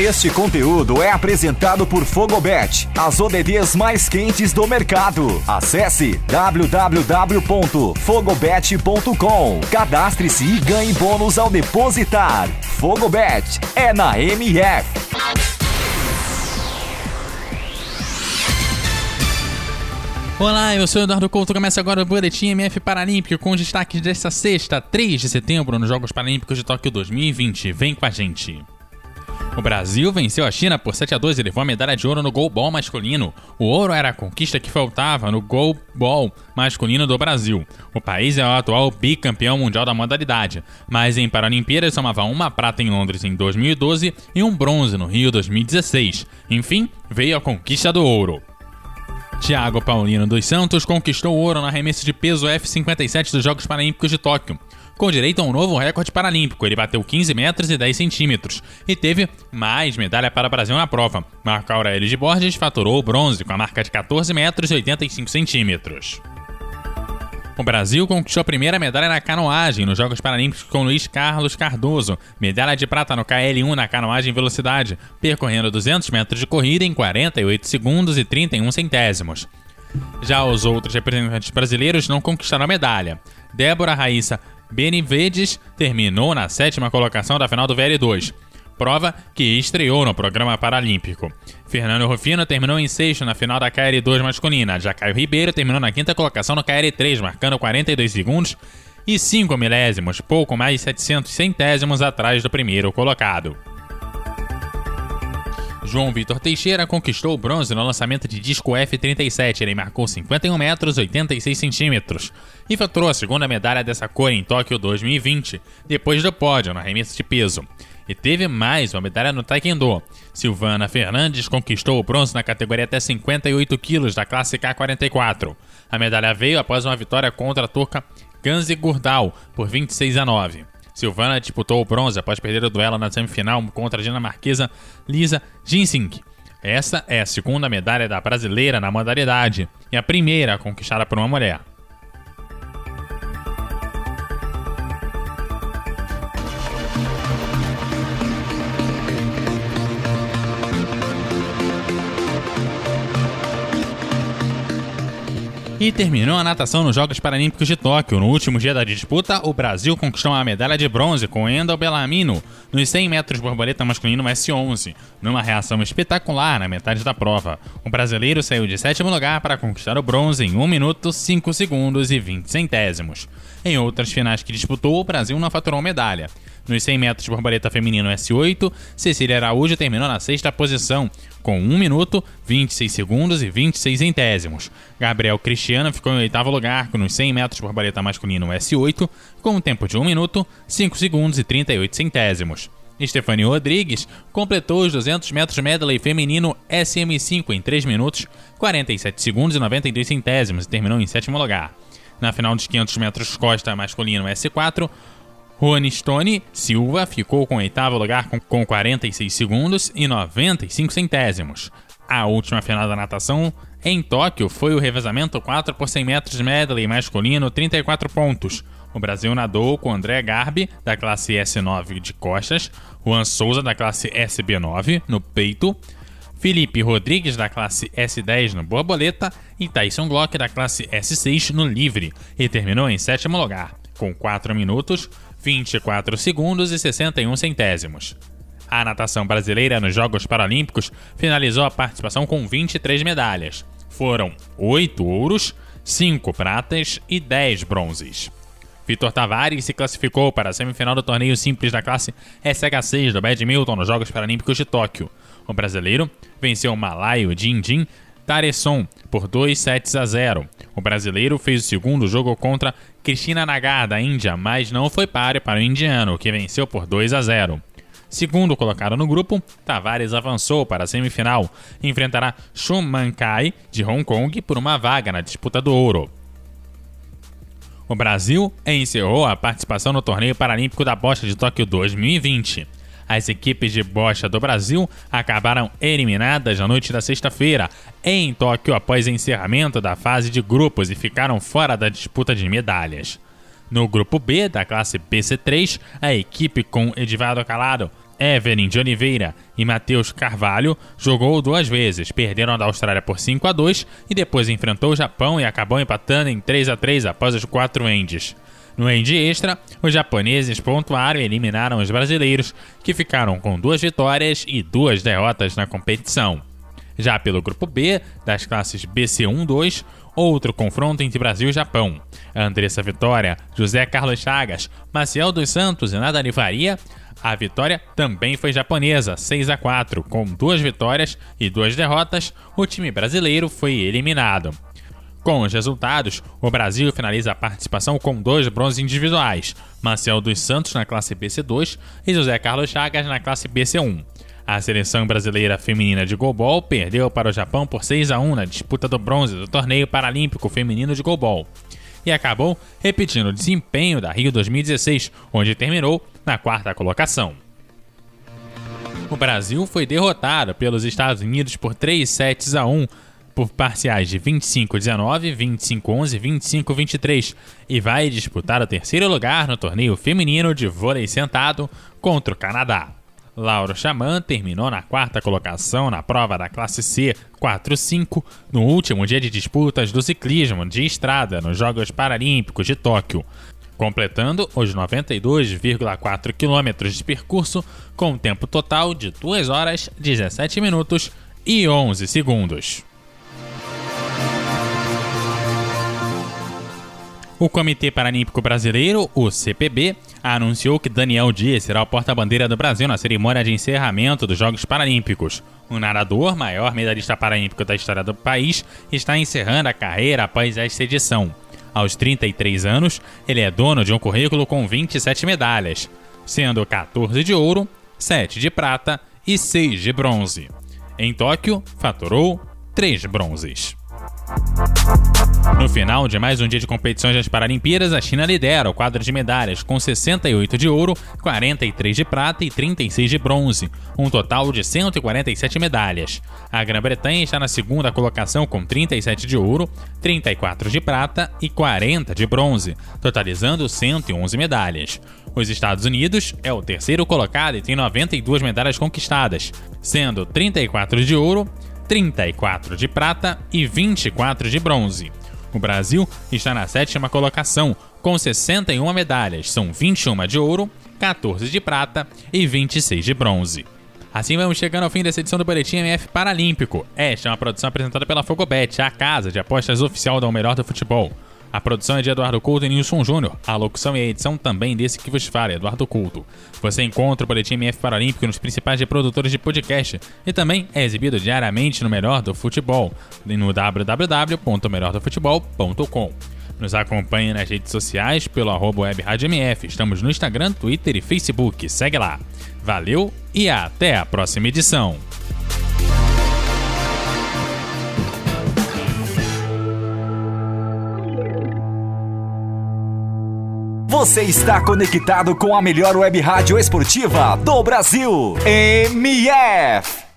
Este conteúdo é apresentado por Fogobet, as ODDs mais quentes do mercado. Acesse www.fogobet.com. Cadastre-se e ganhe bônus ao depositar. Fogobet é na MF. Olá, eu sou Eduardo Couto. Começa agora o Boletim MF Paralímpico com os destaques desta sexta, 3 de setembro, nos Jogos Paralímpicos de Tóquio 2020. Vem com a gente. O Brasil venceu a China por 7 a 2 e levou a medalha de ouro no goalball masculino. O ouro era a conquista que faltava no goalball masculino do Brasil. O país é o atual bicampeão mundial da modalidade, mas em Paralimpíadas somava uma prata em Londres em 2012 e um bronze no Rio 2016. Enfim, veio a conquista do ouro. Thiago Paulino dos Santos conquistou ouro na arremesso de peso F57 dos Jogos Paralímpicos de Tóquio com direito a um novo recorde paralímpico. Ele bateu 15 metros e 10 centímetros e teve mais medalha para o Brasil na prova. Marco Aurélio de Borges faturou o bronze com a marca de 14 metros e 85 centímetros. O Brasil conquistou a primeira medalha na canoagem nos Jogos Paralímpicos com Luiz Carlos Cardoso, medalha de prata no KL1 na canoagem velocidade, percorrendo 200 metros de corrida em 48 segundos e 31 centésimos. Já os outros representantes brasileiros não conquistaram a medalha. Débora Raíssa Benevedes terminou na sétima colocação da final do VL2, prova que estreou no programa paralímpico. Fernando Rufino terminou em sexto na final da KL2 masculina. Já Caio Ribeiro terminou na quinta colocação no KL3, marcando 42 segundos e 5 milésimos, pouco mais de 700 centésimos atrás do primeiro colocado. João Vitor Teixeira conquistou o bronze no lançamento de disco F37. Ele marcou 51 metros 86 centímetros e faturou a segunda medalha dessa cor em Tóquio 2020, depois do pódio na remessa de peso. E teve mais uma medalha no Taekwondo. Silvana Fernandes conquistou o bronze na categoria até 58 quilos da classe K44. A medalha veio após uma vitória contra a turca Ganzi Gurdal por 26 a 9. Silvana disputou o bronze após perder o duelo na semifinal contra a dinamarquesa Lisa Ginsing. Esta é a segunda medalha da brasileira na modalidade e a primeira conquistada por uma mulher. E terminou a natação nos Jogos Paralímpicos de Tóquio. No último dia da disputa, o Brasil conquistou uma medalha de bronze com Endel Bellamino nos 100 metros borboleta masculino S11, numa reação espetacular na metade da prova. O brasileiro saiu de sétimo lugar para conquistar o bronze em 1 minuto, 5 segundos e 20 centésimos. Em outras finais que disputou, o Brasil não faturou medalha. Nos 100 metros de borboleta feminino S8, Cecília Araújo terminou na sexta posição, com 1 minuto, 26 segundos e 26 centésimos. Gabriel Cristiano ficou em oitavo lugar nos 100 metros de borboleta masculino S8, com um tempo de 1 minuto, 5 segundos e 38 centésimos. Stephanie Rodrigues completou os 200 metros medley feminino SM5 em 3 minutos, 47 segundos e 92 centésimos e terminou em sétimo lugar. Na final dos 500 metros costa masculino S4, Rony Stone Silva ficou com oitavo lugar com 46 segundos e 95 centésimos. A última final da natação em Tóquio foi o revezamento 4 por 100 metros medley masculino 34 pontos. O Brasil nadou com André Garbi, da classe S9 de costas, Juan Souza, da classe SB9, no peito, Felipe Rodrigues, da classe S10 no borboleta, e Tyson Glock, da classe S6 no livre, e terminou em sétimo lugar, com 4 minutos, 24 segundos e 61 centésimos. A natação brasileira nos Jogos Paralímpicos finalizou a participação com 23 medalhas. Foram 8 ouros, 5 pratas e 10 bronzes. Vitor Tavares se classificou para a semifinal do torneio simples da classe SH6 do badminton nos Jogos Paralímpicos de Tóquio. O brasileiro venceu o malaio Jin Tareson por 2 sets a 0. O brasileiro fez o segundo jogo contra Cristina Nagar, da Índia, mas não foi páreo para o indiano, que venceu por 2 a 0. Segundo colocado no grupo, Tavares avançou para a semifinal enfrentará Man Kai, de Hong Kong, por uma vaga na disputa do ouro. O Brasil encerrou a participação no Torneio Paralímpico da Bocha de Tóquio 2020. As equipes de bocha do Brasil acabaram eliminadas na noite da sexta-feira em Tóquio após encerramento da fase de grupos e ficaram fora da disputa de medalhas. No grupo B da classe BC3, a equipe com Edivaldo Calado, Evelyn de Oliveira e Matheus Carvalho jogou duas vezes, perderam da Austrália por 5 a 2 e depois enfrentou o Japão e acabou empatando em 3 a 3 após os quatro endes. No end extra, os japoneses pontuaram e eliminaram os brasileiros, que ficaram com duas vitórias e duas derrotas na competição. Já pelo grupo B, das classes BC1-2, outro confronto entre Brasil e Japão. Andressa Vitória, José Carlos Chagas, Maciel dos Santos e Nadali Faria. A vitória também foi japonesa, 6 a 4, com duas vitórias e duas derrotas. O time brasileiro foi eliminado. Com os resultados, o Brasil finaliza a participação com dois bronzes individuais: Marcel dos Santos na classe BC2 e José Carlos Chagas na classe BC1. A seleção brasileira feminina de goalball perdeu para o Japão por 6 a 1 na disputa do bronze do torneio paralímpico feminino de goalball e acabou repetindo o desempenho da Rio 2016, onde terminou na quarta colocação. O Brasil foi derrotado pelos Estados Unidos por 3 sets a 1 por parciais de 25-19, 25-11 25-23 e vai disputar o terceiro lugar no torneio feminino de vôlei sentado contra o Canadá. Lauro Chaman terminou na quarta colocação na prova da classe C 4-5 no último dia de disputas do ciclismo de estrada nos Jogos Paralímpicos de Tóquio, completando os 92,4 quilômetros de percurso com um tempo total de 2 horas 17 minutos e 11 segundos. O Comitê Paralímpico Brasileiro, o CPB, anunciou que Daniel Dias será o porta-bandeira do Brasil na cerimônia de encerramento dos Jogos Paralímpicos. O nadador, maior medalhista paralímpico da história do país, está encerrando a carreira após esta edição. Aos 33 anos, ele é dono de um currículo com 27 medalhas, sendo 14 de ouro, 7 de prata e 6 de bronze. Em Tóquio, faturou 3 bronzes. No final de mais um dia de competições das Paralimpíadas, a China lidera o quadro de medalhas, com 68 de ouro, 43 de prata e 36 de bronze, um total de 147 medalhas. A Grã-Bretanha está na segunda colocação com 37 de ouro, 34 de prata e 40 de bronze, totalizando 111 medalhas. Os Estados Unidos é o terceiro colocado e tem 92 medalhas conquistadas, sendo 34 de ouro, 34 de prata e 24 de bronze. O Brasil está na sétima colocação, com 61 medalhas, são 21 de ouro, 14 de prata e 26 de bronze. Assim vamos chegando ao fim dessa edição do Boletim MF Paralímpico. Esta é uma produção apresentada pela Fogobet, a casa de apostas oficial da Melhor do Futebol. A produção é de Eduardo Couto e Nilson Júnior. A locução e a edição também desse que vos fala, Eduardo Couto. Você encontra o Boletim MF Paralímpico nos principais reprodutores de podcast e também é exibido diariamente no Melhor do Futebol, no www.melhordofutebol.com. Nos acompanhe nas redes sociais pelo arroba. Estamos no Instagram, Twitter e Facebook. Segue lá. Valeu e até a próxima edição. Você está conectado com a melhor web rádio esportiva do Brasil. MF.